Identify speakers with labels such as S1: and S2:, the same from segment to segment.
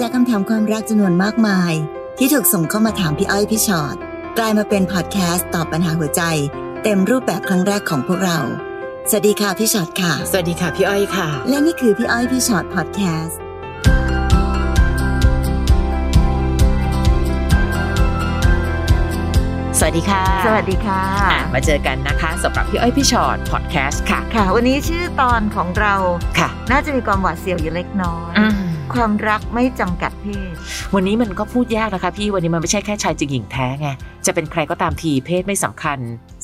S1: จากคำถามความรักจำนวนมากมาย ที่ถูกส่งเข้ามาถามพี่อ้อยพี่ชอ็อตกลายมาเป็นพอดแคสต์ตอบปัญหาหัวใจ เต็มรูปแบบครั้งแรกของพวกเรา สวัสดีค่ะพี่ชอ็อตค่ะ
S2: สวัสดีค่ะพี่อ้อยค่ะ
S1: และนี่คือพี่อ้อยพี่ชอ็อตพอดแคสต์
S2: สวัสดีค่ะ
S3: สวัสดีค่ะ
S2: อะมาเจอกันนะคะสำหรับพี่อ้อยพี่ฉอดพอดแคสต์ค่ะ
S3: ค่ะ วันนี้ชื่อตอนของเรา
S2: ค่ะ
S3: น่าจะมีความหวาดเสียวอยู่เล็กน้อย
S2: อืม
S3: ความรักไม่จำกัดเพศ
S2: วันนี้มันก็พูดยากนะคะพี่วันนี้มันไม่ใช่แค่ชายจริงหญิงแท้ไงจะเป็นใครก็ตามทีเพศไม่สำคัญ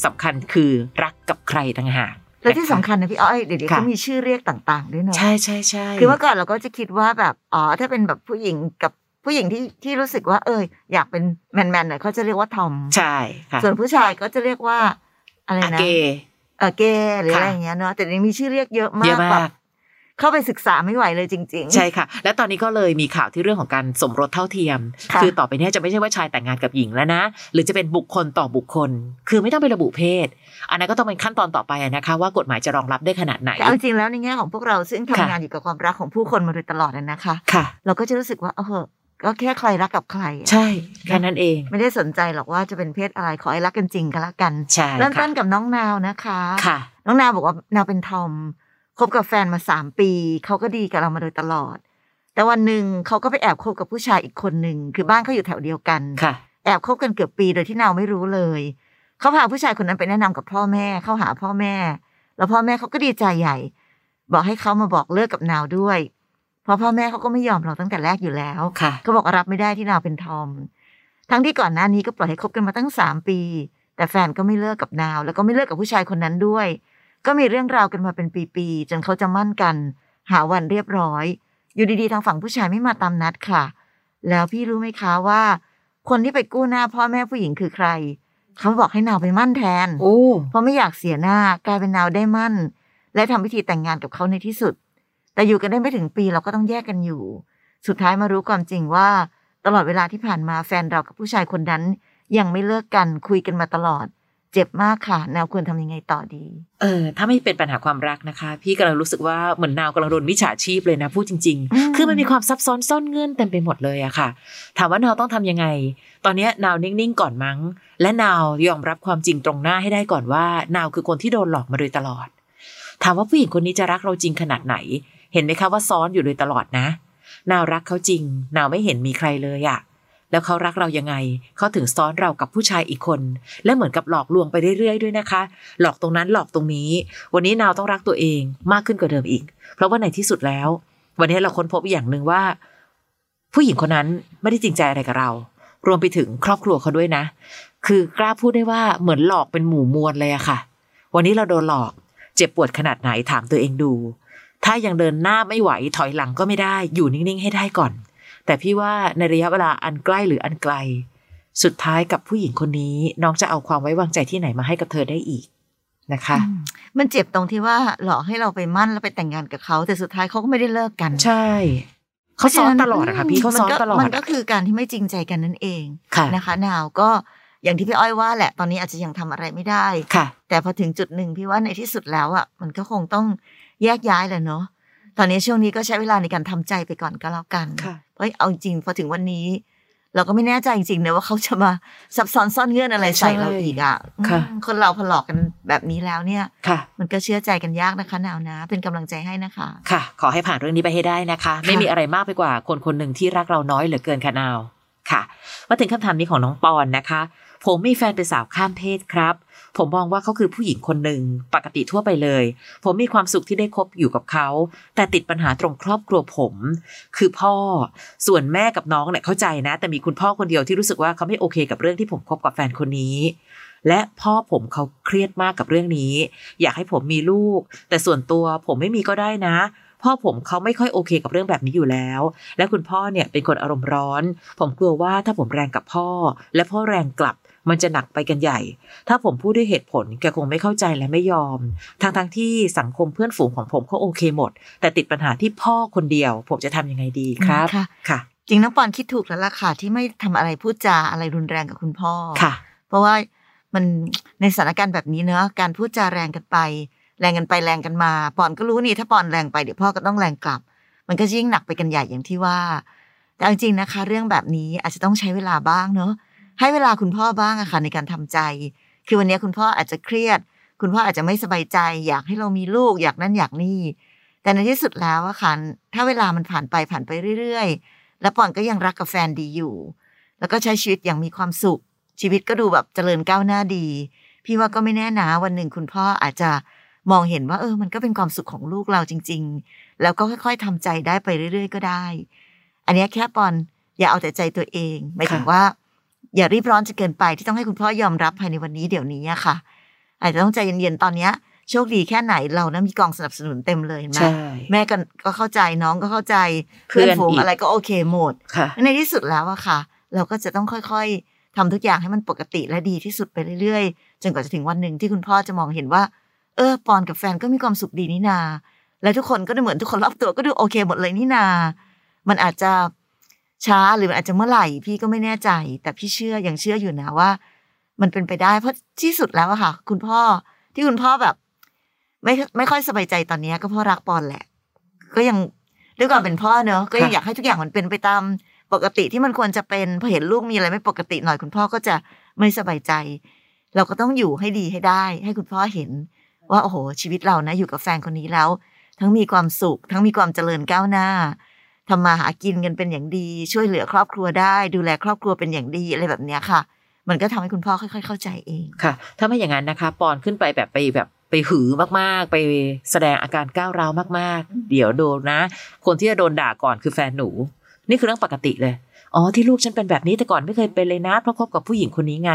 S2: สำคัญคือรักกับใครต่างหาก
S3: และที่สำคัญนะพี่อ้อยเดี๋ยวนี้
S2: ค่ะ
S3: เขามีชื่อเรียกต่างๆด้วยเนาะ
S2: ใช่ใช่ใช่
S3: คือเมื่อก่อนเราก็จะคิดว่าแบบอ๋อถ้าเป็นแบบผู้หญิงกับผู้หญิงที่ที่รู้สึกว่า เอออยากเป็นแมนๆหน่อยเขาจะเรียกว่าทอม
S2: ใช่ค่ะ
S3: ส่วนผู้ชายก็จะเรียกว่าอะไร
S2: อา
S3: นะ
S2: เกย์
S3: เออเกย์หรือ
S2: ค่ะ
S3: อะไรอย่างเงี้ยเนาะแต่เดี๋ยวนี้มีชื่อเรียกเยอะมา
S2: เย
S3: ก
S2: อะ
S3: แบ
S2: มา
S3: บ
S2: ก
S3: เข้าไปศึกษาไม่ไหวเลยจริง ๆ
S2: ใช่ค่ะ และตอนนี้ก็เลยมีข่าวที่เรื่องของการสมรสเท่าเทียม
S3: ค่ะ
S2: คือต่อไปเนี้จะไม่ใช่ว่าชายแต่งงานกับหญิงแล้วนะ หรือจะเป็นบุคคลต่อบุคคล คือไม่ต้องไประบุเพศ อันนั้นก็ต้องเป็นขั้นตอนต่อไปอะนะคะ ว่ากฎหมายจะรองรับได้ขนาดไหน
S3: แต่เอาจริงๆแล้วในแง่ของพวกเราซึ่งทำ
S2: ค่ะ
S3: งานอยู่กับความรักของผู้คนมาโดยตลอดนะนะคะ
S2: ค่ะ
S3: เราก็จะรู้สึกว่าเออก็แค่ใครรักกับใครอะ
S2: ใช่แค่นั้นเอง
S3: ไม่ได้สนใจหรอกว่าจะเป็นเพศอะไรขอให้รักกันจริงก็แล้วกัน
S2: ใช่
S3: เริ่มต้
S2: ค่ะ
S3: นกับน้องนาวนะคะ
S2: ค่ะ
S3: น้องนาวบอกว่า นาวเป็นทอม คบกับแฟนมาสามปีเขาก็ดีกับเรามาโดยตลอด แต่วันหนึ่งเขาก็ไปแอบคบกับผู้ชายอีกคนหนึ่งคือบ้านเขาอยู่แถวเดียวกัน
S2: ค่ะ
S3: แอบคบกันเกือบปีโดยที่นาวไม่รู้เลยเขาพาผู้ชายคนนั้นไปแนะนำกับพ่อแม่เข้าหาพ่อแม่ แล้วพ่อแม่เขาก็ดีใจใหญ่ บอกให้เขามาบอกเลิกกับนาวด้วย เพราะพ่อแม่เขาก็ไม่ยอมเราตั้งแต่แรกอยู่แล้ว
S2: ค่ะ
S3: เขาบอกว่ารับไม่ได้ที่นาวเป็นทอม ทั้งที่ก่อนหน้านี้ก็ปล่อยให้คบกันมาตั้งสามปี แต่แฟนก็ไม่เลิกกับนาว แล้วก็ไม่เลิกกับผู้ชายคนนั้นด้วย ก็มีเรื่องราวกันมาเป็นปีๆจนเขาจะมั่นกัน หาวันเรียบร้อย อยู่ดีๆทางฝั่งผู้ชายไม่มาตามนัดค่ะ แล้วพี่รู้ไหมคะว่า คนที่ไปกู้หน้าพ่อแม่ผู้หญิงคือใคร เขาบอกให้นาวไปมั่นแทน
S2: โอ้
S3: เพราะไม่อยากเสียหน้ากลายเป็นนาวได้มั่น และทำพิธีแต่งงานกับเขาในที่สุด แต่อยู่กันได้ไม่ถึงปีเราก็ต้องแยกกันอยู่ สุดท้ายมารู้ความจริงว่า ตลอดเวลาที่ผ่านมาแฟนเรากับผู้ชายคนนั้น ยังไม่เลิกกันคุยกันมาตลอด เจ็บมากค่ะ นาวควรทำยังไงต่อดี
S2: เออ ถ้าไม่เป็นปัญหาความรักนะคะ พี่กำลังรู้สึกว่าเหมือนนาวกำลังโดนมิจฉาชีพเลยนะพูดจริง
S3: อืม
S2: ๆคือมันมีความซับซ้อนซ่อนเงื่อนเต็มไปหมดเลยอะค่ะ ถามว่านาวต้องทำยังไง ตอนเนี้ยนาวนิ่งๆก่อนมั้ง และนาวยอมรับความจริงตรงหน้าให้ได้ก่อนว่านาวคือคนที่โดนหลอกมาโดยตลอด ถามว่าผู้หญิงคนนี้จะรักเราจริงขนาดไหน เห็นไหมคะว่าซ้อนอยู่โดยตลอดนะ นาวรักเขาจริง นาวไม่เห็นมีใครเลยอะ แล้วเขารักเรายังไง เขาถึงซ้อนเรากับผู้ชายอีกคน และเหมือนกับหลอกลวงไปเรื่อยๆด้วยนะคะ หลอกตรงนั้นหลอกตรงนี้ วันนี้นาวต้องรักตัวเองมากขึ้นกว่าเดิมอีก เพราะว่าในที่สุดแล้ว วันนี้เราค้นพบอีกอย่างหนึ่งว่า ผู้หญิงคนนั้นไม่ได้จริงใจอะไรกับเรา รวมไปถึงครอบครัวเขาด้วยนะ คือกล้าพูดได้ว่าเหมือนหลอกเป็นหมู่มวลเลยอะค่ะ วันนี้เราโดนหลอก เจ็บปวดขนาดไหนถามตัวเองดู ถ้ายังเดินหน้าไม่ไหวถอยหลังก็ไม่ได้ อยู่นิ่งๆให้ได้ก่อน แต่พี่ว่าในระยะเวลาอันใกล้หรืออันไกล สุดท้ายกับผู้หญิงคนนี้น้องจะเอาความไว้วางใจที่ไหนมาให้กับเธอได้อีกนะคะ
S3: มันเจ็บตรงที่ว่าหลอกให้เราไปมั่นแล้วไปแต่งงานกับเขาแต่สุดท้ายเขาก็ไม่ได้เลิกกัน
S2: ใช่เขาซ้อนตลอดอะค่ะพี่เขาซ้อน
S3: มัก็
S2: ตลอด
S3: มันก็
S2: อะ
S3: คือการที่ไม่จริงใจกันนั่นเอง
S2: ค่ะ
S3: นะคะ นาวก็อย่างที่พี่อ้อยว่าแหละตอนนี้อาจจะยังทำอะไรไม่ได้
S2: ค่ะ
S3: แต่พอถึงจุดหนึ่งพี่ว่าในที่สุดแล้วอะมันก็คงต้องแยกย้ายแหละเนาะ ตอนนี้ช่วงนี้ก็ใช้เวลาในการทำใจไปก่อนก็แล้วกัน
S2: ค่ะ
S3: เพราะเอาจริงพอถึงวันนี้ เราก็ไม่แน่ใจจริงๆนะว่าเขาจะมาซับซ้อนซ่อนเงื่อนอะไรใส่เราอีกอะ
S2: ค่ะ
S3: อืมคนเราพอหลอกกันแบบนี้แล้วเนี่ย
S2: ค่ะ
S3: มันก็เชื่อใจกันยากนะคะนาวนะ เป็นกำลังใจให้นะคะ
S2: ค่ะ ขอให้ผ่านเรื่องนี้ไปให้ได้นะคะ ไม่มีอะไรมากไปกว่าคนคนหนึ่งที่รักเราน้อยเหลือเกินค่ะนาวค่ะมาถึงคำถามนี้ของน้องปอนนะคะ ผมมีแฟนเป็นสาวข้ามเพศครับ ผมมองว่าเขาคือผู้หญิงคนหนึ่งปกติทั่วไปเลย ผมมีความสุขที่ได้คบอยู่กับเขา แต่ติดปัญหาตรงครอบครัวผม คือพ่อ ส่วนแม่กับน้องเนี่ยเข้าใจนะ แต่มีคุณพ่อคนเดียวที่รู้สึกว่าเขาไม่โอเคกับเรื่องที่ผมคบกับแฟนคนนี้ และพ่อผมเขาเครียดมากกับเรื่องนี้ อยากให้ผมมีลูก แต่ส่วนตัวผมไม่มีก็ได้นะ พ่อผมเขาไม่ค่อยโอเคกับเรื่องแบบนี้อยู่แล้ว และคุณพ่อเนี่ยเป็นคนอารมณ์ร้อน ผมกลัวว่าถ้าผมแรงกับพ่อ และพ่อแรงกลับมันจะหนักไปกันใหญ่ ถ้าผมพูดด้วยเหตุผลแกคงไม่เข้าใจและไม่ยอม ทั้งทั้งๆที่สังคมเพื่อนฝูงของผมเขาโอเคหมด แต่ติดปัญหาที่พ่อคนเดียว ผมจะทำยังไงดีครับ
S3: ค่ะ
S2: ค่ะ
S3: จริงน้องปอนคิดถูกแล้วล่ะค่ะ ที่ไม่ทำอะไรพูดจาอะไรรุนแรงกับคุณพ่อ
S2: ค่ะ
S3: เพราะว่ามันในสถานการณ์แบบนี้เนอะการพูดจาแรงกันไป แรงกันไปแรงกันมาปอนก็รู้นี่ถ้าปอนแรงไปเดี๋ยวพ่อก็ต้องแรงกลับ มันก็ยิ่งหนักไปกันใหญ่อย่างที่ว่า แต่จริงๆนะคะ เรื่องแบบนี้อาจจะต้องใช้เวลาบ้างเนอะให้เวลาคุณพ่อบ้างอะค่ะในการทำใจ คือวันนี้คุณพ่ออาจจะเครียด คุณพ่ออาจจะไม่สบายใจ อยากให้เรามีลูกอยากนั่นอยากนี่ แต่ในที่สุดแล้วอะค่ะถ้าเวลามันผ่านไปผ่านไปเรื่อยๆ แล้วปอนก็ยังรักกับแฟนดีอยู่ แล้วก็ใช้ชีวิตอย่างมีความสุข ชีวิตก็ดูแบบเจริญก้าวหน้าดี พี่ว่าก็ไม่แน่นะวันหนึ่งคุณพ่ออาจจะ มองเห็นว่า เออ มันก็เป็นความสุขของลูกเราจริง ๆ แล้วก็ค่อย ๆทำใจได้ไปเรื่อย ๆ ก็ได้ อันนี้แค่ปอนอย่าเอาแต่ใจตัวเองหมายถึงว่า อย่ารีบร้อนจะเกินไปที่ต้องให้คุณพ่อยอมรับภายในวันนี้เดี๋ยวนี้อะค่ะ อาจจะต้องใจเย็นๆตอนเนี้ยโชคดีแค่ไหนเรานะมีกองสนับสนุนเต็มเลยเห็นไหม
S2: ใช่
S3: แม่ก็ก็เข้าใจน้องก็เข้าใจ
S2: เพื่
S3: เพื่อ
S2: อนน
S3: ฝูง
S2: อีก
S3: อะไรก็โอเคหมด
S2: ค่ะ
S3: ในที่สุดแล้วอะค่ะ เราก็จะต้องค่อยๆทำทุกอย่างให้มันปกติและดีที่สุดไปเรื่อยๆ จนกว่าจะถึงวันหนึ่งที่คุณพ่อจะมองเห็นว่า เออปอนกับแฟนก็มีความสุขดีนี่นา และทุกคนก็ดูเหมือนทุกคนรอบตัวก็ดูโอเคหมดเลยนี่นา มันอาจจะช้าหรือมันอาจจะเมื่อไหร่พี่ก็ไม่แน่ใจ แต่พี่เชื่อยังเชื่ออยู่นะว่า มันเป็นไปได้เพราะที่สุดแล้วอะค่ะ คุณพ่อที่คุณพ่อแบบ ไม่ไม่ค่อยสบายใจตอนเนี้ยก็เพราะรักปอนแหละ ก็ยังด้วยความเป็นพ่อเนอะก็ยัง
S2: ค่ะ
S3: อยากให้ทุกอย่างมันเป็นไปตามปกติที่มันควรจะเป็นพอเห็นลูกมีอะไรไม่ปกติหน่อยคุณพ่อก็จะไม่สบายใจ เราก็ต้องอยู่ให้ดีให้ได้ ให้คุณพ่อเห็น ว่าโอ้โหชีวิตเรานะอยู่กับแฟนคนนี้แล้ว ทั้งมีความสุข ทั้งมีความเจริญก้าวหน้าทำมาหากินกันเป็นอย่างดี ช่วยเหลือครอบครัวได้ ดูแลครอบครัวเป็นอย่างดีอะไรแบบเนี้ยค่ะ มันก็ทำให้คุณพ่อค่อย ๆ เข้าใจเอง
S2: ค่ะ ถ้าไม่อย่างนั้นนะคะ ปอนขึ้นไปแบบไปแบบไปหือมากๆ ไปแสดงอาการก้าวร้าวมากๆ เดี๋ยวโดนนะ คนที่จะโดนด่าก่อนคือแฟนหนู นี่คือเรื่องปกติเลยอ๋อที่ลูกฉันเป็นแบบนี้แต่ก่อนไม่เคยเป็นเลยนะเพราะคบกับผู้หญิงคนนี้ไง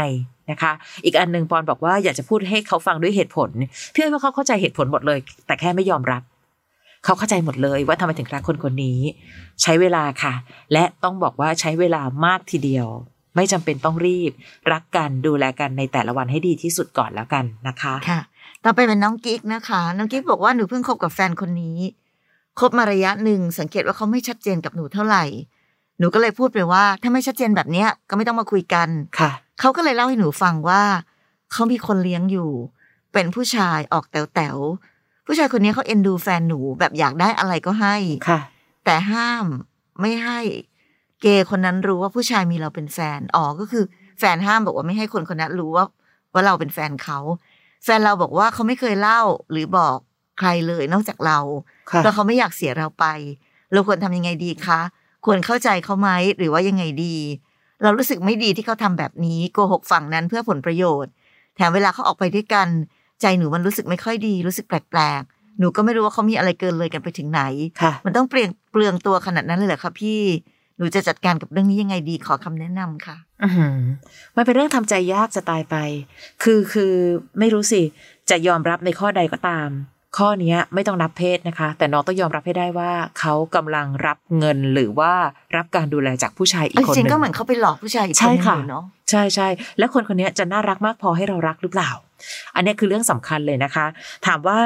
S2: นะคะ อีกอันหนึ่งปอนบอกว่าอยากจะพูดให้เขาฟังด้วยเหตุผลพี่อ้อยว่าเขาเข้าใจเหตุผลหมดเลย แต่แค่ไม่ยอมรับ เขาเข้าใจหมดเลยว่าทำไมถึงรักคนคนนี้ ใช้เวลาค่ะ และต้องบอกว่าใช้เวลามากทีเดียว ไม่จำเป็นต้องรีบ รักกันดูแลกันในแต่ละวันให้ดีที่สุดก่อนแล้วกันนะคะ
S3: ค่ะต่อไปเป็นน้องกิ๊กนะคะ น้องกิ๊กบอกว่าหนูเพิ่งคบกับแฟนคนนี้คบมาระยะหนึ่งสังเกตว่าเขาไม่ชัดเจนกับหนูเท่าไหร่ หนูก็เลยพูดไปว่า ถ้าไม่ชัดเจนแบบเนี้ยก็ไม่ต้องมาคุยกัน
S2: ค่ะ
S3: เขาก็เลยเล่าให้หนูฟังว่า เขามีคนเลี้ยงอยู่ เป็นผู้ชายออกแต๋วแต๋วๆผู้ชายคนนี้เขาเอ็นดูแฟนหนูแบบอยากได้อะไรก็ให้
S2: ค่ะ
S3: แต่ห้ามไม่ให้ เกย์คนนั้นรู้ว่าผู้ชายมีเราเป็นแฟนอ๋อก็คือ แฟนห้ามบอกว่าไม่ให้คนคนนั้นรู้ว่า ว่าเราเป็นแฟนเขาแฟนเราบอกว่าเขาไม่เคยเล่าหรือบอกใครเลยนอกจากเรา
S2: ค่ะ
S3: เพราะเขาไม่อยากเสียเราไป เราควรทำยังไงดีคะ ควรเข้าใจเขาไหมหรือว่ายังไงดี เรารู้สึกไม่ดีที่เขาทำแบบนี้โกหกฝั่งนั้นเพื่อผลประโยชน์ แถมเวลาเขาออกไปด้วยกัน ใจหนูมันรู้สึกไม่ค่อยดี รู้สึกแปลกๆ หนูก็ไม่รู้ว่าเขามีอะไรเกินเลยกันไปถึงไหน
S2: ค่ะ
S3: มันต้องเปลี่ยนเปลืองตัวขนาดนั้นเลยเหรอคะพี่หนูจะจัดการกับเรื่องนี้ยังไงดีขอคำแนะนำค่ะ
S2: อือหือมันเป็นเรื่องทำใจยากจะตายไป คือคือไม่รู้สิ จะยอมรับในข้อใดก็ตาม ข้อเนี้ยไม่ต้องนับเพศนะคะ แต่น้องต้องยอมรับให้ได้ว่าเขากำลังรับเงินหรือว่ารับการดูแลจากผู้ชายอีกคน
S3: จริง
S2: หนึ่
S3: ๆก็
S2: ง
S3: เหมือนเขาไปหลอกผู้ชายอีกคน
S2: ใช่
S3: นึง
S2: ค่ะ
S3: อยู่เนาะ
S2: ใช่ใช่แล้วคนคนนี้จะน่ารักมากพอให้เรารักหรือเปล่า อันนี้คือเรื่องสำคัญเลยนะคะ ถามว่า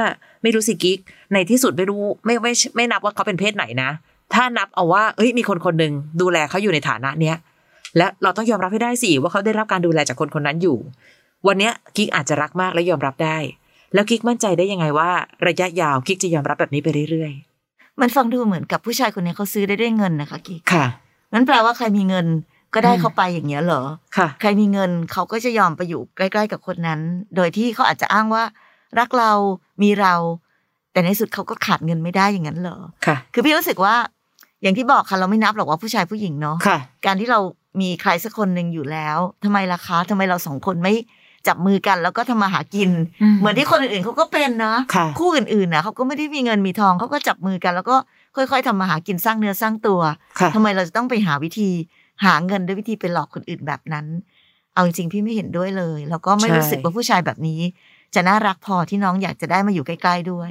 S2: ไม่รู้สิกิ๊กในที่สุดไม่รู้ไม่ไม่ไม่นับว่าเขาเป็นเพศไหนนะ ถ้านับเอาว่าเอ้ยมีคนคนหนึ่งดูแลเขาอยู่ในฐานะเนี้ยและเราต้องยอมรับให้ได้สิว่าเขาได้รับการดูแลจากคนคนนั้นอยู่ วันเนี้ยกิ๊กอาจจะรักมากและยอมรับได้ แล้วกิ๊กมั่นใจได้ยังไงว่า ระยะยาวกิ๊กจะยอมรับแบบนี้ไปเรื่อย
S3: มันฟังดูเหมือนกับผู้ชายคนนี้เขาซื้อได้ด้วยเงินนะคะกิ๊ก
S2: ๆค่ะ
S3: นั้นแปลว่าใครมีเงินก็ได้
S2: อืม
S3: เข้าไปอย่างเงี้ยเหรอ
S2: ค่ะ
S3: ใครมีเงินเขาก็จะยอมไปอยู่ใกล้ ๆ กับคนนั้น โดยที่เขาอาจจะอ้างว่า รักเรามีเรา แต่ในที่สุดเขาก็ขาดเงินไม่ได้อย่างนั้นเหรอ
S2: ค่ะ
S3: คือพี่รู้สึกว่า อย่างที่บอกค่ะเราไม่นับหรอกว่าผู้ชายผู้หญิงเนาะ
S2: ค่ะ
S3: การที่เรามีใครสักคนหนึ่งอยู่แล้วทำไมล่ะคะทำไมเราสองคนไม่ จับมือกันแล้วก็ทำมาหากิน
S2: อืม
S3: เหมือนที่คนอื่นๆเขาก็เป็นนะ
S2: ค่ะ
S3: คู่อื่นๆนะเขาก็ไม่ได้มีเงินมีทองเขาก็จับมือกันแล้วก็ค่อย ๆทำมาหากินสร้างเนื้อสร้างตัว
S2: ค่ะ
S3: ทำไมเราจะต้องไปหาวิธีหาเงินด้วยวิธีไปหลอกคนอื่นแบบนั้น เอาจริงๆพี่ไม่เห็นด้วยเลย แล้วก็ไม่
S2: ใช่
S3: รู้สึกว่าผู้ชายแบบนี้ จะน่ารักพอที่น้องอยากจะได้มาอยู่ใกล้ๆด้วย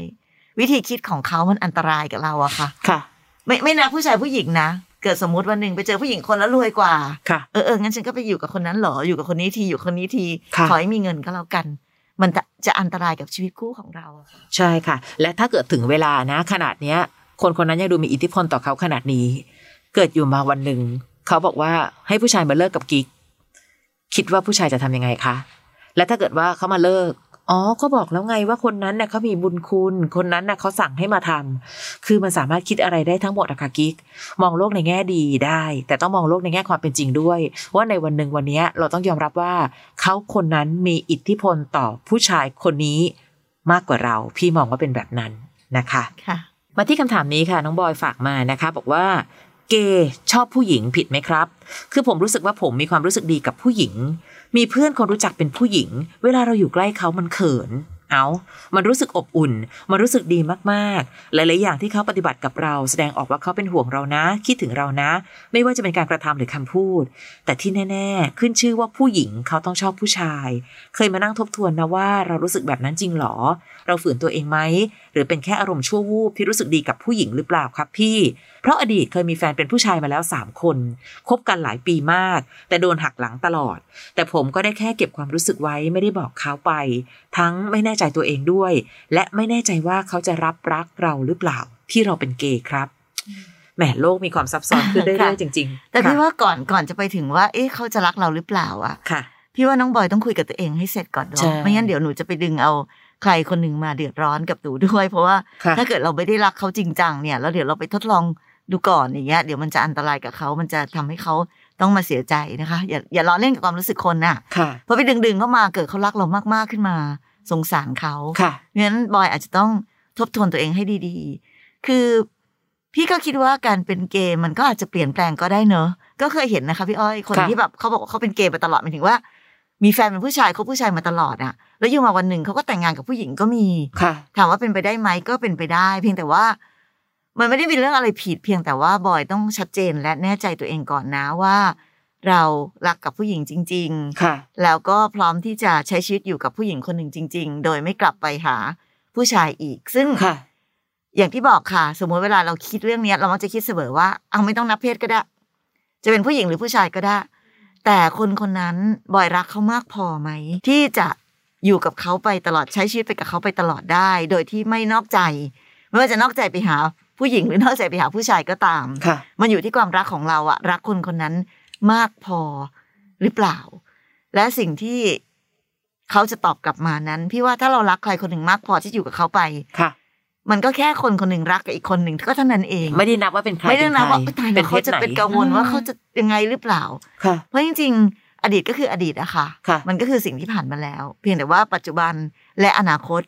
S3: วิธีคิดของเขามันอันตรายกับเราอะค่ะ
S2: ค่ะ
S3: ไม่ไม่นับผู้ชายผู้หญิงนะ เกิดสมมติวันหนึ่งไปเจอผู้หญิงคนแล้วรวยกว่า
S2: ค่ะ
S3: เออเอองั้นฉันก็ไปอยู่กับคนนั้นเหรออยู่กับคนนี้ทีอยู่คนนี้ที
S2: ค่ะ
S3: ขอให้มีเงินก็แล้วกัน มันจะจะอันตรายกับชีวิตคู่ของเราอะค่ะ
S2: ใช่ค่ะ และถ้าเกิดถึงเวลานะ ขนาดเนี้ย คนคนนั้นยังดูมีอิทธิพลต่อเขาขนาดนี้ เกิดอยู่มาวันหนึ่งเขาบอกว่าให้ผู้ชายมาเลิกกับกิ๊กคิดว่าผู้ชายจะทำยังไงคะและถ้าเกิดว่าเขามาเลิก อ๋อก็บอกแล้วไงว่าคนนั้นเน่ะเขามีบุญคุณ คนนั้นน่ะเขาสั่งให้มาทำคือมันสามารถคิดอะไรได้ทั้งหมดอะค่ะกิ๊กมองโลกในแง่ดีได้ แต่ต้องมองโลกในแง่ความเป็นจริงด้วย ว่าในวันหนึ่งวันเนี้ยเราต้องยอมรับว่าเขาคนนั้นมีอิทธิพลต่อผู้ชายคนนี้มากกว่าเรา พี่มองว่าเป็นแบบนั้นนะคะ
S3: ค่ะ
S2: มาที่คำถามนี้ค่ะน้องบอยฝากมานะคะ บอกว่าเกย์ชอบผู้หญิงผิดไหมครับ คือผมรู้สึกว่าผมมีความรู้สึกดีกับผู้หญิง มีเพื่อนคนรู้จักเป็นผู้หญิง เวลาเราอยู่ใกล้เขามันเขิน เอามันรู้สึกอบอุ่น มันรู้สึกดีมากๆ หลายๆอย่างที่เขาปฏิบัติกับเรา แสดงออกว่าเขาเป็นห่วงเรานะ คิดถึงเรานะ ไม่ว่าจะเป็นการกระทำหรือคำพูด แต่ที่แน่ ๆ ขึ้นชื่อว่าผู้หญิงเขาต้องชอบผู้ชาย เคยมานั่งทบทวนนะว่าเรารู้สึกแบบนั้นจริงหรอ เราฝืนตัวเองไหมหรือเป็นแค่อารมณ์ชั่ววูบที่รู้สึกดีกับผู้หญิงหรือเปล่าครับพี่ เพราะอดีตเคยมีแฟนเป็นผู้ชายมาแล้วสามคนคบกันหลายปีมาก แต่โดนหักหลังตลอด แต่ผมก็ได้แค่เก็บความรู้สึกไว้ไม่ได้บอกเขาไป ทั้งไม่แน่ใจตัวเองด้วย และไม่แน่ใจว่าเขาจะรับรักเราหรือเปล่า ที่เราเป็นเกย์ครับแหมโลกมีความซับซ้อนขึ้นเรื่อยๆจริง ๆ
S3: แต่พี่
S2: ค่ะ
S3: ว่าก่อนก่อนจะไปถึงว่า เอ๊ะเขาจะรักเราหรือเปล่าอะ
S2: ค่ะ
S3: พี่ว่าน้องบอยต้องคุยกับตัวเองให้เสร็จก่อนเน
S2: ใช่
S3: อะไม่งั้นเดี๋ยวหนูจะไปดึงเอา ใครคนหนึ่งมาเดือดร้อนกับหนูด้วย เพราะว่า
S2: ค่ะ
S3: ถ้าเกิดเราไม่ได้รักเขาจริงจังเนี่ยแล้วเดี๋ยวเราไปทดลองดูก่อนอย่างเงี้ยเดี๋ยวมันจะอันตรายกับเขา มันจะทำให้เขาต้องมาเสียใจนะคะ อย่าอย่าล้อเล่นกับความรู้สึกคนน่ะ
S2: ค่ะ
S3: เพราะไปดึงดึงๆเข้ามาเกิดเขารักเรามากๆขึ้นมา สงสารเขา
S2: ค่ะ
S3: งั้นบอยอาจจะต้องทบทวนตัวเองให้ดีๆ คือพี่ก็คิดว่าการเป็นเกย์มันก็อาจจะเปลี่ยนแปลงก็ได้เนอะ ก็เคยเห็นนะคะพี่อ้อยคน
S2: ค่ะ
S3: ที่แบบเขาบอกว่าเขาเป็นเกย์มาตลอดหมายถึงว่า มีแฟนเป็นผู้ชายเขาผู้ชายมาตลอดอะแล้วอยู่มาวันหนึ่งเขาก็แต่งงานกับผู้หญิงก็มี
S2: ค่ะ
S3: ถามว่าเป็นไปได้ไหมก็เป็นไปได้ เพียงแต่ว่า มันไม่ได้มีเรื่องอะไรผิด เพียงแต่ว่าบอยต้องชัดเจนและแน่ใจตัวเองก่อนนะว่า เรารักกับผู้หญิงจริง ๆ
S2: ค่ะ
S3: แล้วก็พร้อมที่จะใช้ชีวิตอยู่กับผู้หญิงคนหนึ่งจริง ๆ โดยไม่กลับไปหาผู้ชายอีก ซึ่ง
S2: ค่ะ
S3: อย่างที่บอกค่ะ สมมติเวลาเราคิดเรื่องเนี้ย เรามักจะคิดเสมอว่าเอาไม่ต้องนับเพศก็ได้ จะเป็นผู้หญิงหรือผู้ชายก็ได้ แต่คนคนนั้นบอยรักเขามากพอไหม ที่จะอยู่กับเขาไปตลอดใช้ชีวิตไปกับเขาไปตลอดได้ โดยที่ไม่นอกใจ ไม่ว่าจะนอกใจไปหาผู้หญิงหรือนอกใจไปหาผู้ชายก็ตาม
S2: ค่ะ
S3: มันอยู่ที่ความรักของเราอะรักคนคนนั้นมากพอหรือเปล่า และสิ่งที่เขาจะตอบกลับมานั้น พี่ว่าถ้าเรารักใครคนหนึ่งมากพอที่อยู่กับเขาไป
S2: ค่ะ
S3: มันก็แค่คนคนหนึ่งรักกับอีกคนหนึ่งก็เท่านั้นเอง
S2: ไม่ได้นับว่าเป็นใคร
S3: ไม่ได้นะว่า
S2: เป็
S3: ตาย
S2: ใคร
S3: แล้วเขาจะเป็นกังวลว่าเขาจะยังไงหรือเปล่า
S2: ค่ะ
S3: เพราะจริง ๆ อดีตก็คืออดีตอะค่ะ
S2: ค่ะ
S3: มันก็คือสิ่งที่ผ่านมาแล้ว เพียงแต่ว่าปัจจุบันและอนาคต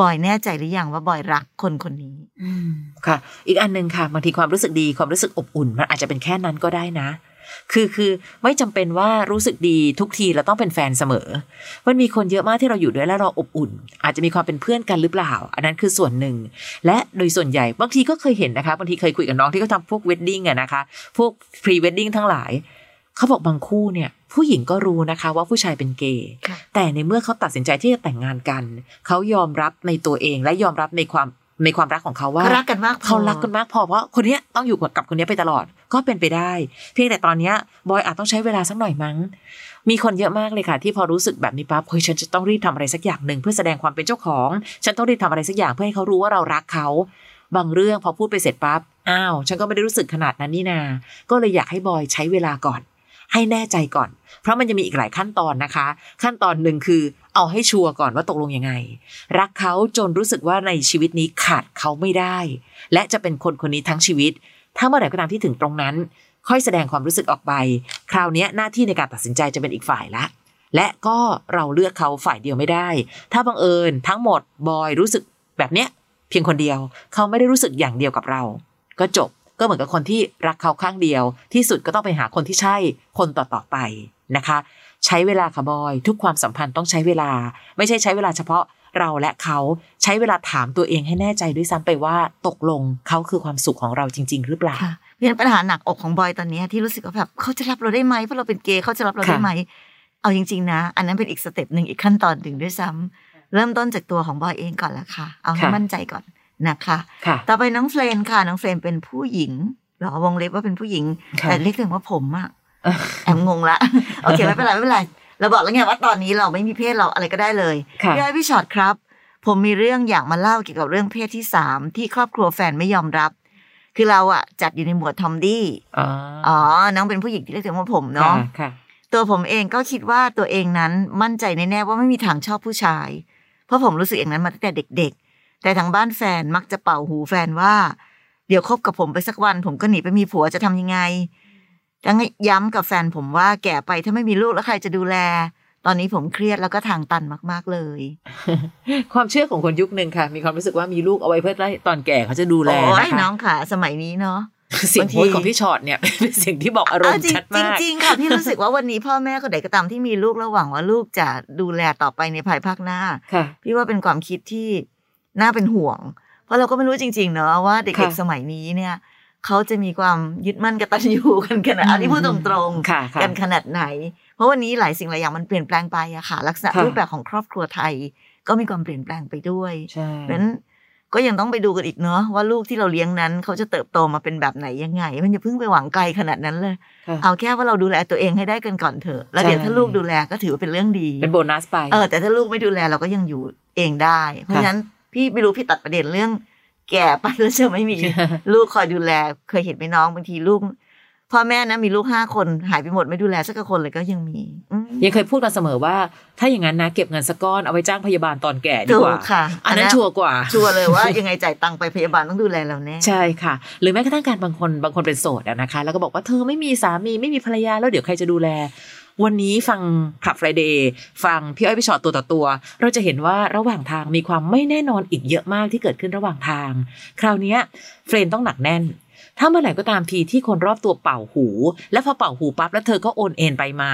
S3: บอยแน่ใจหรือยังว่าบอยรักคนคนนี้
S2: อืมค่ะ อีกอันหนึ่งค่ะบางทีความรู้สึกดีความรู้สึกอบอุ่น มันอาจจะเป็นแค่นั้นก็ได้นะ คือคือไม่จำเป็นว่ารู้สึกดีทุกทีเราต้องเป็นแฟนเสมอ มันมีคนเยอะมากที่เราอยู่ด้วยแล้วเราอบอุ่น อาจจะมีความเป็นเพื่อนกันหรือเปล่า อันนั้นคือส่วนหนึ่ง และโดยส่วนใหญ่บางทีก็เคยเห็นนะคะบางทีเคยคุยกับน้องที่เขาทำพวกเวดดิ้งอะนะคะ พวกพรีเวดดิ้งทั้งหลายเขาบอกบางคู่เนี่ย ผู้หญิงก็รู้นะคะว่าผู้ชายเป็นเกย์
S3: ค่ะ
S2: แต่ในเมื่อเขาตัดสินใจที่จะแต่งงานกัน เขายอมรับในตัวเองและยอมรับในความ ในความรักของเขาว่า
S3: เขารักกันมากพอ
S2: เขารักกันมากพอเพราะคนเนี้ยต้องอยู่กับคนเนี้ยไปตลอดก็เป็นไปได้ เพียงแต่ตอนเนี้ยบอยอาจต้องใช้เวลาสักหน่อยมั้ง มีคนเยอะมากเลยค่ะ ที่พอรู้สึกแบบนี้ปั๊บเฮ้ยฉันจะต้องรีบทำอะไรสักอย่างหนึ่งเพื่อแสดงความเป็นเจ้าของ ฉันต้องรีบทำอะไรสักอย่างเพื่อให้เขารู้ว่าเรารักเขา บางเรื่องพอพูดไปเสร็จปั๊บอ้าวฉันก็ไม่ได้รู้สึกขนาดนั้นนี่นา ก็เลยอยากให้บอยใช้เวลาก่อน ให้แน่ใจก่อน เพราะมันจะมีอีกหลายขั้นตอนนะคะ ขั้นตอนหนึ่งคือเอาให้ชัวร์ก่อนว่าตกลงยังไง รักเขาจนรู้สึกว่าในชีวิตนี้ขาดเขาไม่ได้ และจะเป็นคนคนนี้ทั้งชีวิต ถ้าเมื่อไหร่ก็ตามที่ถึงตรงนั้น ค่อยแสดงความรู้สึกออกไป คราวนี้หน้าที่ในการตัดสินใจจะเป็นอีกฝ่ายละและก็เราเลือกเขาฝ่ายเดียวไม่ได้ ถ้าบังเอิญทั้งหมดบอยรู้สึกแบบเนี้ย เพียงคนเดียว เขาไม่ได้รู้สึกอย่างเดียวกับเรา ก็จบ ก็เหมือนกับคนที่รักเขาข้างเดียว ที่สุดก็ต้องไปหาคนที่ใช่คนต่อๆไปนะคะ ใช้เวลาค่ะบอย ทุกความสัมพันธ์ต้องใช้เวลา ไม่ใช่ใช้เวลาเฉพาะเราและเขาใช้เวลาถามตัวเองให้แน่ใจด้วยซ้ำไปว่าตกลงเขาคือความสุขของเราจริง ๆ หรือเปล่า
S3: ค่ะเพียงปัญหาหนักอกของบอยตอนเนี้ยที่รู้สึกว่าแบบเขาจะรับเราได้ไหมเพราะเราเป็นเกย์เขาจะรับเราได้
S2: ค่ะ
S3: ไหมเอาจริง ๆ นะ อันนั้นเป็นอีก step หนึ่งอีกขั้นตอนหนึ่งด้วยซ้ำเริ่มต้นจากตัวของบอยเองก่อนละค่ะ เอาให้มั่นใจก่อน นะคะ
S2: ค่ะ
S3: ต่อไปน้องเฟรนค่ะ น้องเฟรนเป็นผู้หญิงเหรอวงเล็บว่าเป็นผู้หญิง
S2: ค่ะ
S3: แต่เรียกถึงว่าผมอะแอบงงละโอเคไม่เป็นไรไม่เป็นไรเราบอกแล้วไงว่าตอนนี้เราไม่มีเพศเราอะไรก็ได้เลย
S2: ค่ะ
S3: พี่อ้อยพี่ฉอดครับ ผมมีเรื่องอยากมาเล่าเกี่ยวกับเรื่องเพศที่สามที่ครอบครัวแฟนไม่ยอมรับ คือเราอะจัดอยู่ในหมวดทอมดี้
S2: อ๋อ
S3: อ๋อน้องเป็นผู้หญิงที่เรียกถึงว่าผมเนาะ
S2: ค่ะ
S3: ตัวผมเองก็คิดว่าตัวเองนั้นมั่นใจแน่ๆว่าไม่มีทางชอบผู้ชาย เพราะผมรู้สึกอย่างนั้นมาตั้งแต่เด็กๆ แต่ทางบ้านแฟนมักจะเป่าหูแฟนว่า เดี๋ยวคบกับผมไปสักวัน ผมก็หนีไปมีผัวจะทำยังไงยังย้ำกับแฟนผมว่าแก่ไปถ้าไม่มีลูกแล้วใครจะดูแล ตอนนี้ผมเครียดแล้วก็ทางตันมาก ๆเลย
S2: ความเชื่อของคนยุคหนึ่งค่ะ มีความรู้สึกว่ามีลูกเอาไว้เพื่อตอนแก่เขาจะดูแล
S3: โอ้ย
S2: นะคะ
S3: น้องค่ะ สมัยนี้เนาะ
S2: เสียง
S3: บางที
S2: โพสต์ของพี่ชอตเนี่ยเป็นสิ่งที่บอกอารมณ์
S3: เจริง
S2: ชัดมาก
S3: จริงๆค่ะพี่รู้สึกว่าวันนี้พ่อแม่คนไหนก็ตามที่มีลูกแล้วหวังว่าลูกจะดูแลต่อไปในภายภาคหน้า
S2: ค่ะ
S3: พี่ว่าเป็นความคิดที่ น่าเป็นห่วง เพราะเราก็ไม่รู้จริง ๆ เนอะว่าเด็ก
S2: ค่ะ
S3: ๆสมัยนี้เนี่ยเขาจะมีความยึดมั่นกตัญญูกันขนาดอันนี้พูดตรงๆ
S2: ค่ะค่ะ
S3: กันขนาดไหน เพราะวันนี้หลายสิ่งหลายอย่างมันเปลี่ยนแปลงไปอะค่ะ ลักษณะ
S2: ค่ะ
S3: รูปแบบของครอบครัวไทย ก็มีความเปลี่ยนแปลงไปด้วย
S2: ใช่
S3: เพราะฉะนั้นก็ยังต้องไปดูกันอีกเนอะว่าลูกที่เราเลี้ยงนั้น เขาจะเติบโตมาเป็นแบบไหนยังไง มันอย่าเพิ่งไปหวังไกลขนาดนั้นเลย
S2: ค่ะ
S3: เอาแค่ว่าเราดูแลตัวเองให้ได้กันก่อนเถอะแล้วเดี๋ยว
S2: ใช่
S3: ถ้าลูกดูแลก็ถือว่าเป็นเรื่องดี
S2: เป็นโบนัสไป
S3: เออแต่ถ้าลูกไม่ดูแลเราก็ยังอยู่เองได้ เพราะฉะนั้น พี่ไม่รู้พี่ตัดประเด็นเรื่อง แก่ไปแล้วจะไม่มี ลูกคอยดูแล เคยเห็นไหมน้องบางทีลูกพ่อแม่นะมีลูกห้าคนหายไปหมดไม่ดูแลสักคนเลยก็ยังมีอืม
S2: ยังเคยพูดกันเสมอว่า ถ้าอย่างนั้นนะเก็บเงินสักก้อนเอาไว้จ้างพยาบาลตอนแก่ดี
S3: ถู
S2: ก
S3: ก
S2: ว่า
S3: ค่ะ
S2: อันนั้นชัวร์กว่า
S3: ชัวร์เลยว่ายังไงจ่ายตังค์ไปพยาบาลต้องดูแลเราแน่
S2: ใช่ค่ะ หรือแม้กระทั่งการบางคนบางคนเป็นโสดอะนะคะ แล้วก็บอกว่าเธอไม่มีสามีไม่มีภรรยาแล้วเดี๋ยวใครจะดูแล วันนี้ฟังคลับ Friday ฟังพี่อ้อยพี่ฉอดตัวต่อตัว เราจะเห็นว่าระหว่างทางมีความไม่แน่นอนอีกเยอะมากที่เกิดขึ้นระหว่างทาง คราวนี้เฟรนต้องหนักแน่น ถ้าเมื่อไหร่ก็ตามทีที่คนรอบตัวเป่าหู แล้วพอเป่าหูปั๊บแล้วเธอก็โอนเอ็นไปมา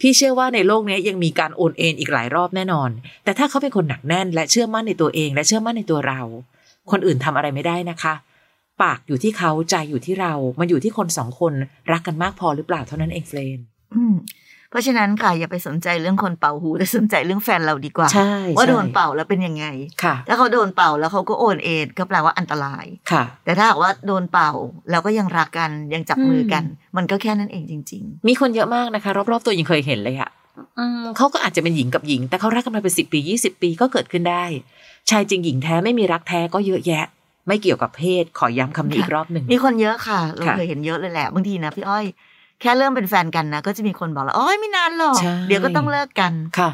S2: พี่เชื่อว่าในโลกนี้ยังมีการโอนเอ็นอีกหลายรอบแน่นอน แต่ถ้าเขาเป็นคนหนักแน่น และเชื่อมั่นในตัวเอง และเชื่อมั่นในตัวเรา คนอื่นทำอะไรไม่ได้นะคะปากอยู่ที่เขาใจอยู่ที่เรา มันอยู่ที่คนสองคนรักกันมากพอหรือเปล่าเท่านั้นเองเฟรน
S3: อืม เพราะฉะนั้นค่ะอย่าไปสนใจเรื่องคนเป่าหูแต่สนใจเรื่องแฟนเราดีกว่า
S2: ใช่
S3: ว่า
S2: ใช่
S3: โดนเป่าแล้วเป็นยังไง
S2: ค่ะ
S3: ถ้าเขาโดนเป่าแล้วเขาก็โอนเอ็นก็แปลว่าอันตราย
S2: ค่ะ
S3: แต่ถ้าหากว่าโดนเป่าแล้วก็ยังรักกันยังจับมือกัน
S2: อืม
S3: มันก็แค่นั้นเองจริง
S2: มีคนเยอะมากนะคะ รอบๆตัวยังเคยเห็นเลยอะอืมเขาก็อาจจะเป็นหญิงกับหญิง แต่เขารักกันมาเป็นสิบปียี่สิบปีก็เกิดขึ้นได้ ชายจริงหญิงแท้ไม่มีรักแท้ก็เยอะแยะ ไม่เกี่ยวกับเพศขอย้ำคำนี้อีกรอบหนึ่ง
S3: ๆมีคนเยอะค่ะ เรา
S2: ค่ะ
S3: เคยเห็นเยอะเลยแหละบางทีนะพี่อ้อย แค่เริ่มเป็นแฟนกันนะก็จะมีคนบอกแล้วโอ้ยไม่นานหรอก
S2: ใช่
S3: เดี๋ยวก็ต้องเลิกกัน
S2: ค่ะ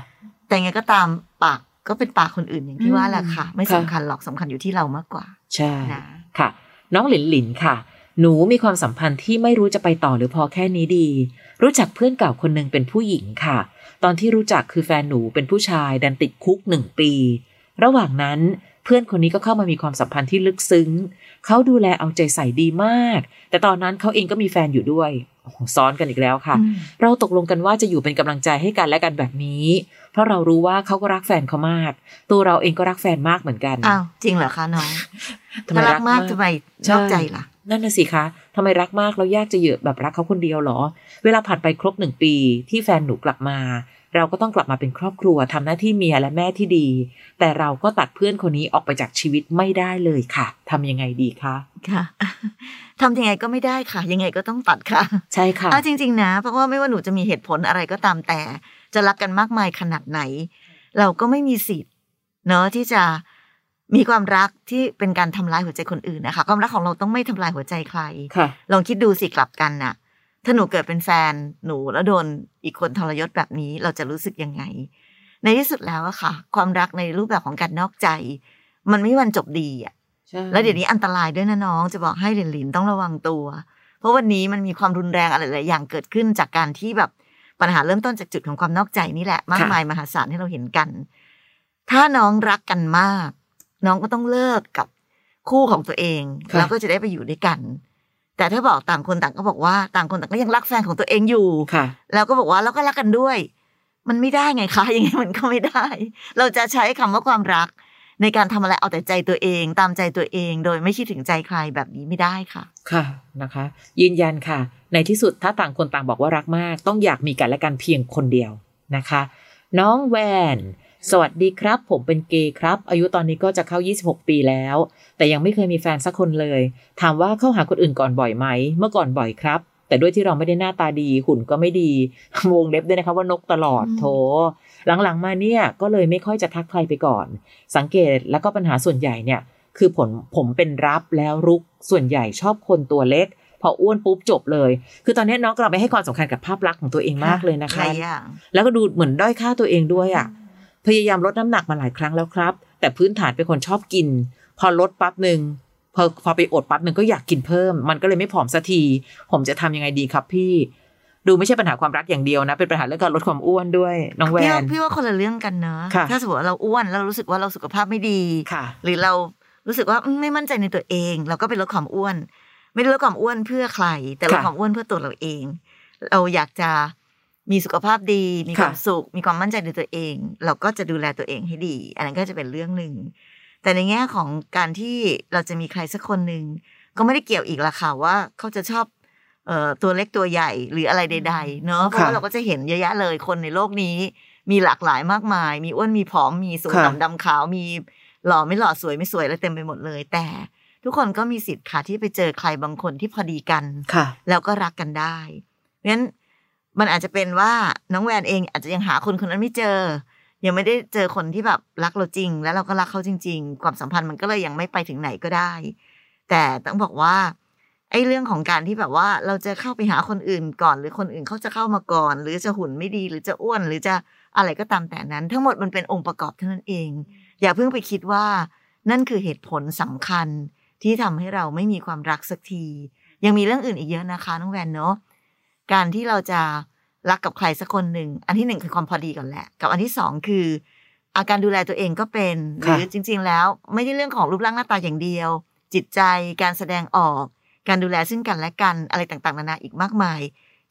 S3: แต่ยังไงก็ตามปากก็เป็นปากคนอื่นอย่างที่ว่าแหละค่ะ ไม่
S2: ค่ะ
S3: สำคัญหรอกสำคัญอยู่ที่เรามากกว่า
S2: ใช่
S3: นะ
S2: ค่ะ น้องหลินหลินค่ะ หนูมีความสัมพันธ์ที่ไม่รู้จะไปต่อหรือพอแค่นี้ดี รู้จักเพื่อนเก่าคนหนึ่งเป็นผู้หญิงค่ะ ตอนที่รู้จักคือแฟนหนูเป็นผู้ชายดันติดคุกหนึ่งปี ระหว่างนั้น เพื่อนคนนี้ก็เข้ามามีความสัมพันธ์ที่ลึกซึ้ง เขาดูแลเอาใจใส่ดีมาก แต่ตอนนั้นเขาเองก็มีแฟนอยู่ด้วยโอ้โหซ้อนกันอีกแล้วค่ะ
S3: อืม
S2: เราตกลงกันว่าจะอยู่เป็นกำลังใจให้กันและกันแบบนี้ เพราะเรารู้ว่าเขาก็รักแฟนเขามาก ตัวเราเองก็รักแฟนมากเหมือนกัน
S3: อ้าวจริงเหรอคะน้อง
S2: ทำไม
S3: ถ้ารั
S2: รั
S3: ก
S2: ก
S3: มามา
S2: กก
S3: ทำไม
S2: ใช่
S3: นอกใจล่ะ
S2: นั่นน่ะสิคะทำไมรักมากแล้วยากจะเหยอะแบบรักเขาคนเดียวเหรอ เวลาผ่านไปครบหนึ่งปีที่แฟนหนูกลับมา เราก็ต้องกลับมาเป็นครอบครัวทำหน้าที่เมียและแม่ที่ดี แต่เราก็ตัดเพื่อนคนนี้ออกไปจากชีวิตไม่ได้เลยค่ะทำยังไงดีคะ
S3: ค่ะทำยังไงก็ไม่ได้ค่ะ ยังไงก็ต้องตัดค่ะ
S2: ใช่ค่ะ
S3: เอาจริง ๆ นะ เพราะว่าไม่ว่าหนูจะมีเหตุผลอะไรก็ตามแต่ จะรักกันมากมายขนาดไหน เราก็ไม่มีสิทธิ์เนอะที่จะมีความรักที่เป็นการทำลายหัวใจคนอื่นนะคะ ความรักของเราต้องไม่ทำลายหัวใจใคร
S2: ค่ะ
S3: ลองคิดดูสิกลับกันน่ะ ถ้าหนูเกิดเป็นแฟนหนูแล้วโดนอีกคนทรยศแบบนี้เราจะรู้สึกยังไง ในที่สุดแล้วอะค่ะ ความรักในรูปแบบของการนอกใจ มันไม่มีวันจบดีอะ
S2: ใช่
S3: แล้วเดี๋ยวนี้อันตรายด้วยนะน้อง จะบอกให้หลินหลินต้องระวังตัว เพราะวันนี้มันมีความรุนแรงอะไรหลายอย่างเกิดขึ้นจากการที่แบบปัญหาเริ่มต้นจากจุดของความนอกใจนี่แหละ มากมายมหาศาลที่เราเห็นกัน ถ้าน้องรักกันมาก น้องก็ต้องเลิกกับคู่ของตัวเอง
S2: ค่ะ
S3: แล้วก็จะได้ไปอยู่ด้วยกัน แต่ถ้าบอกต่างคนต่างก็บอกว่าต่างคนต่างก็ยังรักแฟนของตัวเองอยู่
S2: ค่ะ
S3: แล้วก็บอกว่าแล้วก็รักกันด้วย มันไม่ได้ไงคะยังไงมันก็ไม่ได้ เราจะใช้คำว่าความรัก ในการทำอะไรเอาแต่ใจตัวเองตามใจตัวเอง โดยไม่คิดถึงใจใครแบบนี้ไม่ได้ค่ะ
S2: ค่ะนะคะ ยืนยันค่ะ ในที่สุดถ้าต่างคนต่างบอกว่ารักมาก ต้องอยากมีกันและกันเพียงคนเดียวนะคะ น้องแวน สวัสดีครับ ผมเป็นเกย์ครับ อายุตอนนี้ก็จะเข้า 26 ปีแล้ว แต่ยังไม่เคยมีแฟนสักคนเลย ถามว่าเข้าหาคนอื่นก่อนบ่อยไหม เมื่อก่อนบ่อยครับ แต่ด้วยที่เราไม่ได้หน้าตาดี หุ่นก็ไม่ดี วงเล็บด้วยนะคะว่านกตลอด
S3: อืม
S2: โถ หลังๆมาเนี่ยก็เลยไม่ค่อยจะทักใครไปก่อน สังเกตแล้วก็ปัญหาส่วนใหญ่เนี่ย คือผลผมเป็นรับแล้วรุก ส่วนใหญ่ชอบคนตัวเล็กพออ้วนปุ๊บจบเลย คือตอนนี้น้องกลับไปให้ความสำคัญกับภาพลักษณ์ของตัวเองมากเลยนะคะ
S3: หลายอย่าง
S2: แล้วก็ดูเหมือนด้อยค่าตัวเองด้วยอะ พยายามลดน้ำหนักมาหลายครั้งแล้วครับ แต่พื้นฐานเป็นคนชอบกิน พอลดปั๊บหนึ่งพอพอไปอดปั๊บหนึ่งก็อยากกินเพิ่ม มันก็เลยไม่ผอมสักที ผมจะทำยังไงดีครับพี่ ดูไม่ใช่ปัญหาความรักอย่างเดียวนะ เป็นปัญหาเรื่องการลดความอ้วนด้วยน้องแว
S3: พี่ว่านพี่ว่าคนละเรื่องกันเนอะ
S2: ค่ะ
S3: ถ้าสมมติว่าเราอ้วนแล้วเรารู้สึกว่าเราสุขภาพไม่ดี
S2: ค่ะ
S3: หรือเรารู้สึกว่าอืมไม่มั่นใจในตัวเอง เราก็ไปลดความอ้วน ไม่ได้ลดความอ้วนเพื่อใคร แต่ลด
S2: ค่ะ
S3: ความอ้วนเพื่อตัวเราเอง เราอยากจะ มีสุขภาพดี มีความ
S2: ค่ะ
S3: สุข มีความมั่นใจในตัวเอง เราก็จะดูแลตัวเองให้ดี อันนั้นก็จะเป็นเรื่องหนึ่ง แต่ในแง่ของการที่เราจะมีใครสักคนหนึ่งก็ไม่ได้เกี่ยวอีกละค่ะว่าเขาจะชอบเอ่อตัวเล็กตัวใหญ่หรืออะไรใด ๆ เนอะเพราะว่าเราก็จะเห็นเยอะแยะเลยคนในโลกนี้ มีหลากหลายมากมาย มีอ้วนมีผอมมีสูง
S2: ค่ะ
S3: ต่ำดำขาวมีหล่อไม่หล่อสวยไม่สวยอะไรเต็มไปหมดเลย แต่ทุกคนก็มีสิทธิ์ค่ะที่ไปเจอใครบางคนที่พอดีกัน
S2: ค่ะ
S3: แล้วก็รักกันได้เพราะฉะนั้น มันอาจจะเป็นว่าน้องแวนเองอาจจะยังหาคนคนนั้นไม่เจอ ยังไม่ได้เจอคนที่แบบรักเราจริง แล้วเราก็รักเขาจริง ๆ ความสัมพันธ์มันก็เลยยังไม่ไปถึงไหนก็ได้ แต่ต้องบอกว่าไอ้เรื่องของการที่แบบว่าเราจะเข้าไปหาคนอื่นก่อน หรือคนอื่นเขาจะเข้ามาก่อน หรือจะหุ่นไม่ดีหรือจะอ้วน หรือจะอะไรก็ตามแต่นั้น ทั้งหมดมันเป็นองค์ประกอบเท่านั้นเอง อย่าเพิ่งไปคิดว่า นั่นคือเหตุผลสำคัญที่ทำให้เราไม่มีความรักสักที ยังมีเรื่องอื่นอีกเยอะนะคะน้องแวนเนาะ การที่เราจะรักกับใครสักคนหนึ่ง อันที่หนึ่งคือความพอดีก่อนแหละ กับอันที่สองคือ อาการดูแลตัวเองก็เป็นห
S2: ค่ะ
S3: รือจริง ๆ แล้ว ไม่ใช่เรื่องของรูปร่างหน้าตาอย่างเดียว จิตใจการแสดงออก การดูแลซึ่งกันและกันอะไรต่างๆ นานาอีกมากมาย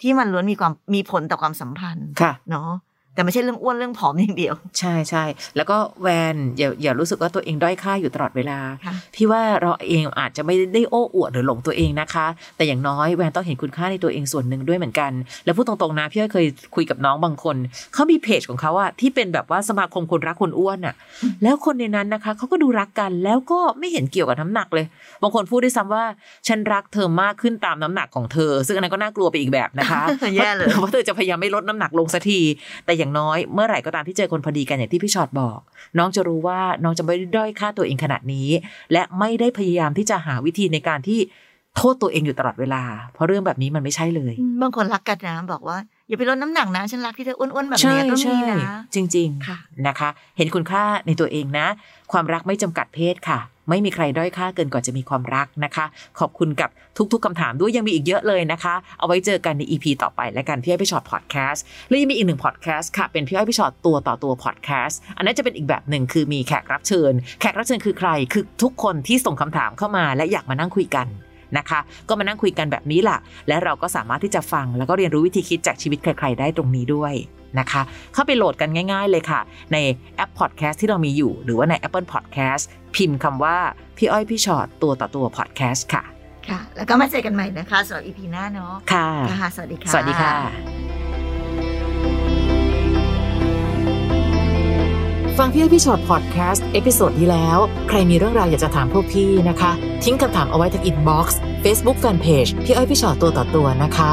S3: ที่มันล้วนมีความมีผลต่อความสัมพันธ์
S2: ค่ะ
S3: เนาะ แต่ไม่ใช่เรื่องอ้วนเรื่องผอมอย่างเดียว
S2: ใช่ใช่แล้วก็แวนอย่าอย่ารู้สึกว่าตัวเองด้อยค่าอยู่ตลอดเวลา
S3: ค่ะ
S2: พี่ว่าเราเองอาจจะไม่ได้โอ้อวดหรือหลงตัวเองนะคะ แต่อย่างน้อยแวนต้องเห็นคุณค่าในตัวเองส่วนหนึ่งด้วยเหมือนกัน แล้วพูดตรงๆนะพี่อ้อยเคยคุยกับน้องบางคนเขามีเพจของเขาอะที่เป็นแบบว่าสมาคมคนรักคนอ้วนอะแล้วคนในนั้นนะคะเขาก็ดูรักกันแล้วก็ไม่เห็นเกี่ยวกับน้ำหนักเลย บางคนพูดด้วยซ้ำว่าฉันรักเธอมากขึ้นตามน้ำหนักของเธอ ซึ่งอันนั้นก็น่ากลัวไปอีกแบบนะคะ
S3: แย่เลย
S2: เพราะเธอจะพยายามไม่ลดน้ำหนักลงสักทีแต่อย่างน้อยเมื่อไหร่ก็ตามที่เจอคนพอดีกันอย่างที่พี่ชอตบอก น้องจะรู้ว่าน้องจะไม่ได้ด้อยค่าตัวเองขนาดนี้ และไม่ได้พยายามที่จะหาวิธีในการที่โทษตัวเองอยู่ตลอดเวลา เพราะเรื่องแบบนี้มันไม่ใช่เลย
S3: บางคนรักกันนะบอกว่าอย่าไปลดน้ำหนักนะฉันรักที่เธออ้วนๆแบบ
S2: ใช่
S3: เนี้ยก็มี
S2: ใช่
S3: นะ
S2: จริง
S3: ค่ะ
S2: ๆนะคะ เห็นคุณค่าในตัวเองนะ ความรักไม่จำกัดเพศค่ะ ไม่มีใครด้อยค่าเกินกว่าจะมีความรักนะคะ ขอบคุณกับทุกๆคำถามด้วยยังมีอีกเยอะเลยนะคะ เอาไว้เจอกันใน EP ต่อไปและกันพี่อ้อยพี่ชอตพอดแคสต์และยังมีอีกหนึ่งพอดแคสต์ค่ะเป็นพี่อ้อยพี่ชอตตัวต่อตัวพอดแคสต์อันนั้นจะเป็นอีกแบบหนึ่งคือมีแขกรับเชิญ แขกรับเชิญคือใครคือทุกคนที่ส่งคำถามเข้ามา และอยากมานั่งคุยกันนะคะ ก็มานั่งคุยกันแบบนี้ล่ะ และเราก็สามารถที่จะฟังแล้วก็เรียนรู้วิธีคิดจากชีวิตใคร ๆ ได้ตรงนี้ด้วย นะคะ เข้าไปโหลดกันง่าย ๆ เลยค่ะ ในแอปพอดแคสต์ที่เรามีอยู่ หรือว่าใน Apple Podcast พิมพ์คำว่า พี่อ้อยพี่ชอตตัวต่อตัวพอดแคสต์ค่ะ
S3: ค่ะ แล้วก็มาเจอกันใหม่นะคะสำหรับอีพีหน้าเนาะ
S2: ค่ะ
S3: ค่ะ สวัสดีค่ะ
S2: สวัสดีค่ะ ฟังพี่อ้อยพี่ฉอดพอดแคสต์ episode ที่แล้ว ใครมีเรื่องราวอยากจะถามพวกพี่นะคะ ทิ้งคำถามเอาไว้ที่ inbox เฟซบุ๊กแฟนเพจพี่อ้อยพี่ฉอดตัวต่อตัวนะคะ